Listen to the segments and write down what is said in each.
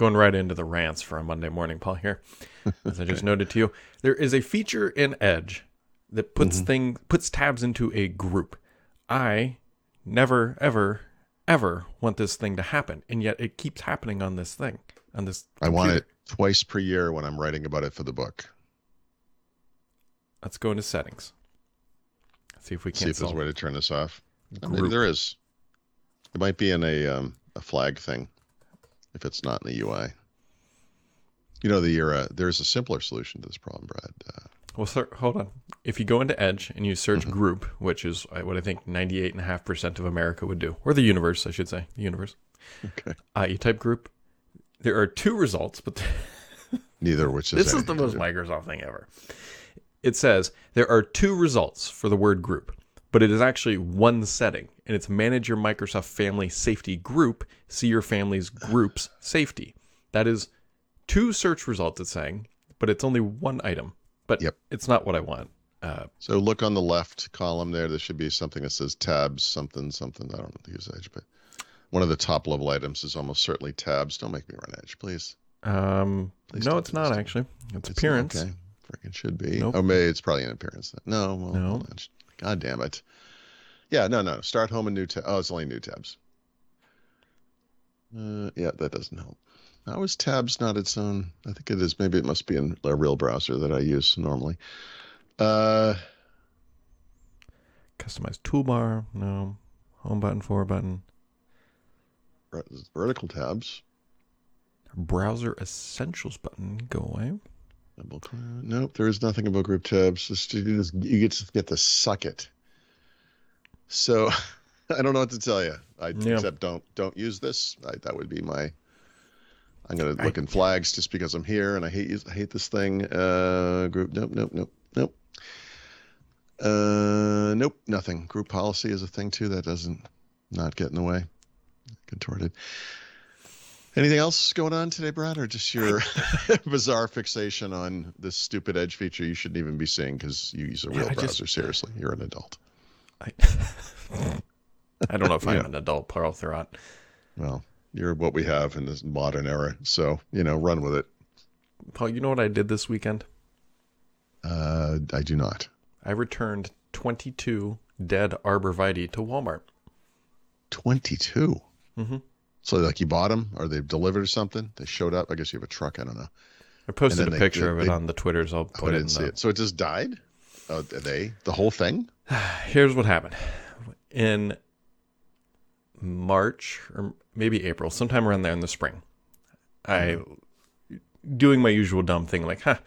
Going right into the rants for a Monday morning, Paul. Here, as I just noted to you, there is a feature in Edge that puts Mm-hmm. thing puts tabs into a group. I never, ever, ever want this thing to happen, and yet it keeps happening on this thing on this. I want it twice per year when I'm writing about it for the book. Let's go into settings. See if we See can't if there's a way to turn this off. Maybe Group. there is. It might be in a um, a flag thing, if it's not in the UI. You know, the uh, there's a simpler solution to this problem, Brad. Uh, Well, sir, hold on. If you go into Edge and you search Mm-hmm. group, which is uh, what I think 98.5% of America would do, or the universe, I should say, the universe, okay. uh, you type group. There are two results, but Neither which is this is the most. Microsoft thing ever. It says there are two results for the word group, but it is actually one setting, and it's manage your Microsoft Family Safety Group, see your family's groups safety. That is two search results, it's saying, but it's only one item. But Yep. it's not what I want. Uh, So look on the left column there. There should be something that says tabs, something, something. I don't know the use Edge, but one of the top level items is almost certainly tabs. Don't make me run Edge, please. Um, Please no, it's not actually. It's, It's appearance. Okay. Freaking should be. Nope. Oh, maybe it's probably an appearance. Then. No. Well, No. God damn it. Yeah. No. No. Start home and new tab. Oh, it's only new tabs. Uh, yeah, that doesn't help. How is tabs not its own? I think it is. Maybe it must be in a real browser that I use normally. Uh, Customize toolbar. No. Home button, forward button. vertical tabs. Browser essentials button. Go away. Double click. Nope, there is nothing about group tabs. Just, you, just, you get to get to suck it. So I don't know what to tell you. I, Yeah. Except don't don't use this. I, that would be my. I'm gonna I- look in flags just because I'm here and I hate I hate this thing. Uh, group. Nope. Nope. Nope. Nope. Uh, nope. Nothing. Group policy is a thing too. That doesn't not get in the way. Contorted. Anything else going on today, Brad, or just your bizarre fixation on this stupid Edge feature you shouldn't even be seeing because you use a Yeah, real just- browser? Seriously, you're an adult. I, I don't know if I'm Yeah. an adult, Paul Thurrott. Well, you're what we have in this modern era, so you know, run with it. Paul, you know what I did this weekend? Uh, I do not. I returned 22 dead arborvitae to Walmart. Twenty-two. Mhm. So, like, you bought them, or they delivered or something? They showed up. I guess you have a truck. I don't know. I posted a they- picture they- of it they- on the Twitters. I'll Oh, put I it didn't in see the, it. So it just died. Oh, they the whole thing? Here's what happened. In March or maybe April, sometime around there in the spring, I mm-hmm. doing my usual dumb thing like, huh,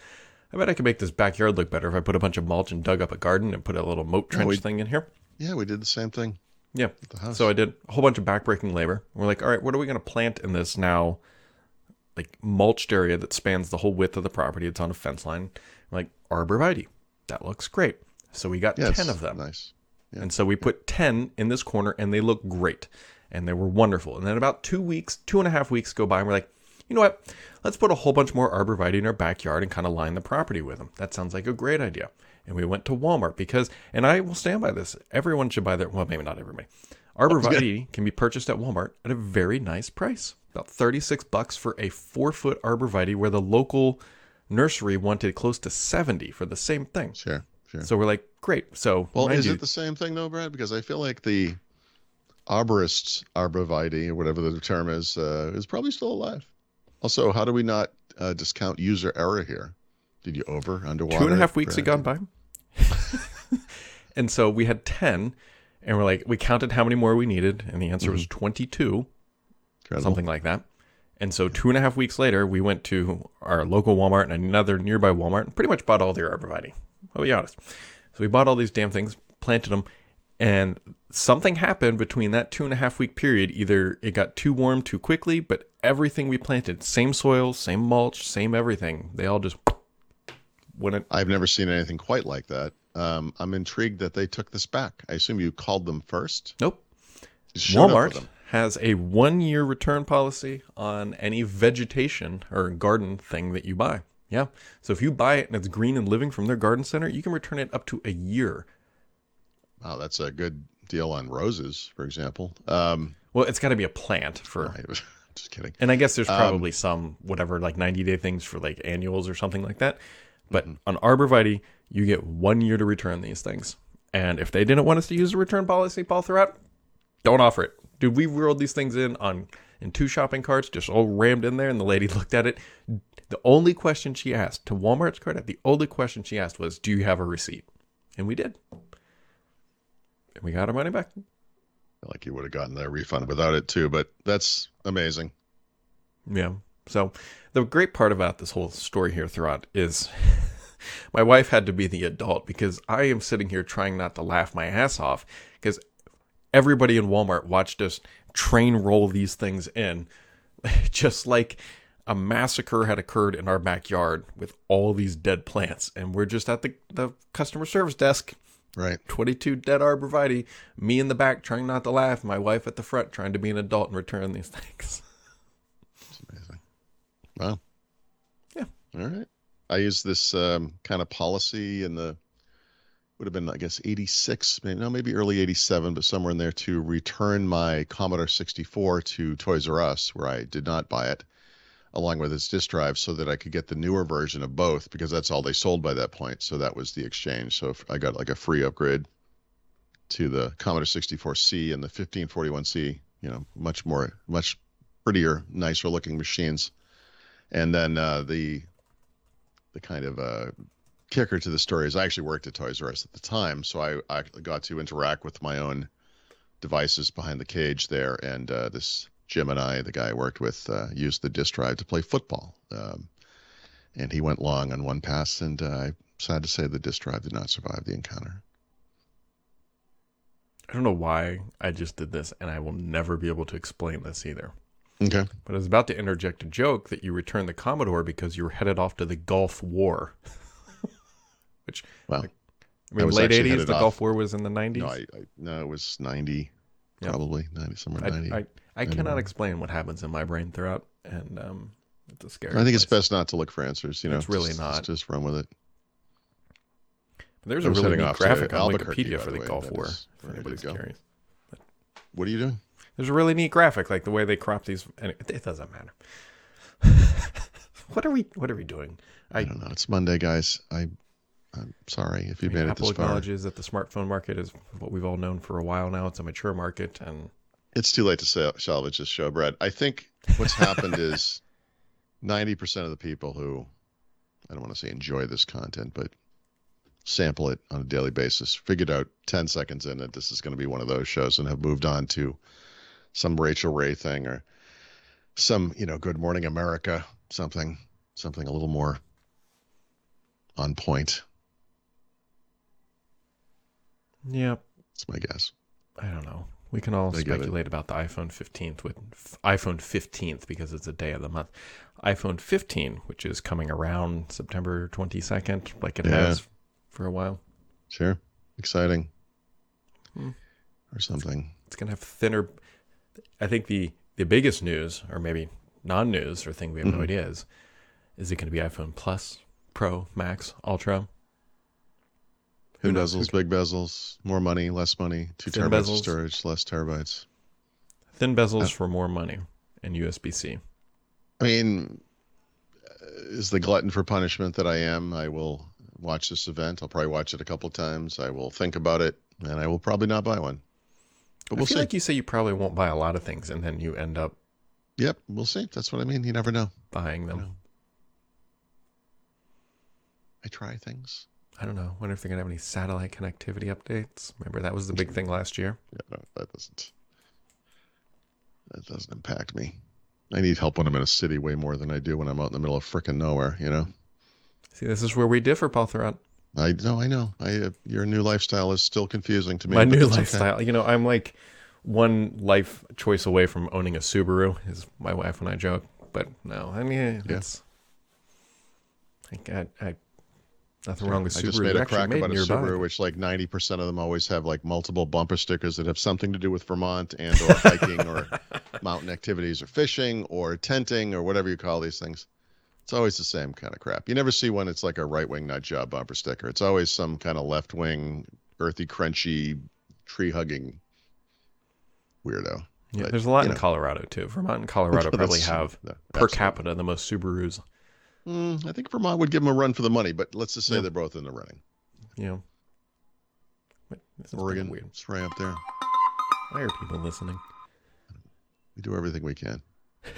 I bet I could make this backyard look better if I put a bunch of mulch and dug up a garden and put a little moat trench we- thing in here. Yeah, we did the same thing Yeah. at the house. So I did a whole bunch of backbreaking labor. We're like, all right, what are we going to plant in this now, like mulched area that spans the whole width of the property? It's on a fence line. We're like arborvitae, that looks great. So we got yeah, ten of them, Nice. Yeah. and so we put ten in this corner, and they look great, and they were wonderful. And then about two weeks, two and a half weeks go by, and we're like, you know what? Let's put a whole bunch more arborvitae in our backyard and kind of line the property with them. That sounds like a great idea. And we went to Walmart because, and I will stand by this. Everyone should buy their. Well, maybe not everybody. Arborvitae can be purchased at Walmart at a very nice price, about thirty-six bucks for a four-foot arborvitae, where the local nursery wanted close to seventy for the same thing. Sure. Sure. So we're like, great. So Well, is you, it the same thing though, Brad? Because I feel like the arborist, arborvitae, or whatever the term is, uh, is probably still alive. Also, how do we not uh, discount user error here? Did you over underwater? two and a half weeks had gone by. and so we had 10, and we're like, we counted how many more we needed, and the answer was mm-hmm. 22, Incredible. something like that. And so two and a half weeks later, we went to our local Walmart and another nearby Walmart and pretty much bought all their arborvitae. I'll be honest. So we bought all these damn things, planted them, and something happened between that two and a half week period. Either it got too warm too quickly, but everything we planted, same soil, same mulch, same everything, they all just went I've never seen anything quite like that. Um, I'm intrigued that they took this back. I assume you called them first. Nope. You showed up with Walmart has a one year return policy on any vegetation or garden thing that you buy. Yeah. So if you buy it and it's green and living from their garden center, you can return it up to a year. Wow, that's a good deal on roses, for example. Um, Well, it's got to be a plant for. just kidding. And I guess there's Um, probably some whatever like 90 day things for like annuals or something like that. But on Arborvitae, you get one year to return these things. And if they didn't want us to use a return policy, Paul Thurrott, don't offer it. Dude, we rolled these things in on in two shopping carts, just all rammed in there, and the lady looked at it. The only question she asked to Walmart's credit, the only question she asked was, "Do you have a receipt?" And we did. And we got our money back. Like you would have gotten that refund without it too, but that's amazing. Yeah. So the great part about this whole story here Thurrott is my wife had to be the adult because I am sitting here trying not to laugh my ass off because everybody in Walmart watched us train roll these things in just like a massacre had occurred in our backyard with all these dead plants and we're just at the, the customer service desk Right. 22 dead arborvitae me in the back trying not to laugh my wife at the front trying to be an adult and return these things. Wow. Yeah. All right. I used this um, kind of policy in the would have been I guess 86, maybe no, maybe early 87, but somewhere in there to return my Commodore 64 to Toys R Us where I did not buy it along with its disk drive so that I could get the newer version of both because that's all they sold by that point. So that was the exchange. So I got like a free upgrade to the Commodore 64C and the 1541C, you know, much more, much prettier, nicer looking machines. And then uh, the the kind of uh, kicker to the story is I actually worked at Toys R Us at the time, so I, I got to interact with my own devices behind the cage there, and uh, this Jim and I, the guy I worked with, uh, used the disk drive to play football. Um, and he went long on one pass, and uh, I'm sad to say the disk drive did not survive the encounter. I don't know why I just did this, and I will never be able to explain this either. Okay. But I was about to interject a joke that you returned the Commodore because you were headed off to the Gulf War. Which, Well, I mean, was late 80s, the off- Gulf War was in the 90s. no, I, I no, it was 90, Yeah. probably 90, somewhere I, 90. I, I cannot explain what happens in my brain Thurrott, and um, it's a scary. I think it's best not to look for answers. You know, It's really just, not. Just run with it. There's a really neat graphic on Wikipedia for the way. Gulf War. If anybody's curious, What are you doing? There's a really neat graphic, like the way they crop these. Anyway, it doesn't matter. what are we? What are we doing? I, I, don't know. It's Monday, guys. I, I'm sorry if you I mean, made it Apple this far. acknowledges that the smartphone market is what we've all known for a while now. It's a mature market, and It's too late to sal- salvage this show, Brad. I think what's happened is 90% of the people who, I don't want to say enjoy this content, but sample it on a daily basis, figured out 10 seconds in that this is going to be one of those shows and have moved on to some Rachael Ray thing or some, you know, Good Morning America, something, something a little more on point. yeah, That's my guess. I don't know. We can all I speculate about the iPhone 15th with iPhone 15th because it's a day of the month. iPhone 15, which is coming around September 22nd, like it Yeah. has for a while. Sure. Exciting. Hmm. Or something. It's gonna have thinner. I think the the biggest news, or maybe non-news, or thing we have no Mhm. idea is, is it going to be iPhone Plus, Pro, Max, Ultra? Who knows? bezels, big bezels, more money, less money, two Thin terabytes bezels. of storage, less terabytes. Thin bezels Uh, for more money and USB-C. I mean, uh, is the glutton for punishment that I am, I will watch this event. I'll probably watch it a couple times. I will think about it, and I will probably not buy one. But I we'll feel see. like you say you probably won't buy a lot of things, and then you end up Yep, we'll see. That's what I mean. You never know. buying them. know. I try things. I don't know. Wonder if they're gonna have any satellite connectivity updates. Remember that was the big thing last year. Yeah, no, that doesn't. That doesn't impact me. I need help when I'm in a city way more than I do when I'm out in the middle of frickin' nowhere. You know. See, this is where we differ, Paul Thurrott. I know, I know. I uh, your new lifestyle is still confusing to me. My new that's okay. lifestyle. You know, I'm like one life choice away from owning a Subaru. Is my wife and I joke, but no, I mean Yeah. I got I, nothing wrong with Subaru. I just made They're a crack made about a nearby. Subaru, which like ninety percent of them always have like multiple bumper stickers that have something to do with Vermont and or hiking or mountain activities or fishing or tenting or whatever you call these things. It's always the same kind of crap. You never see one. It's like a right wing nut job bumper sticker. It's always some kind of left wing, earthy, crunchy, tree hugging weirdo. Yeah, But, there's a lot in know. Colorado too. Vermont and Colorado probably have No, per capita the most Subarus. Mm, I think Vermont would give them a run for the money, but let's just say Yeah. they're both in the running. Yeah. Wait, Oregon, weird. it's right up there. Why are people listening? We do everything we can.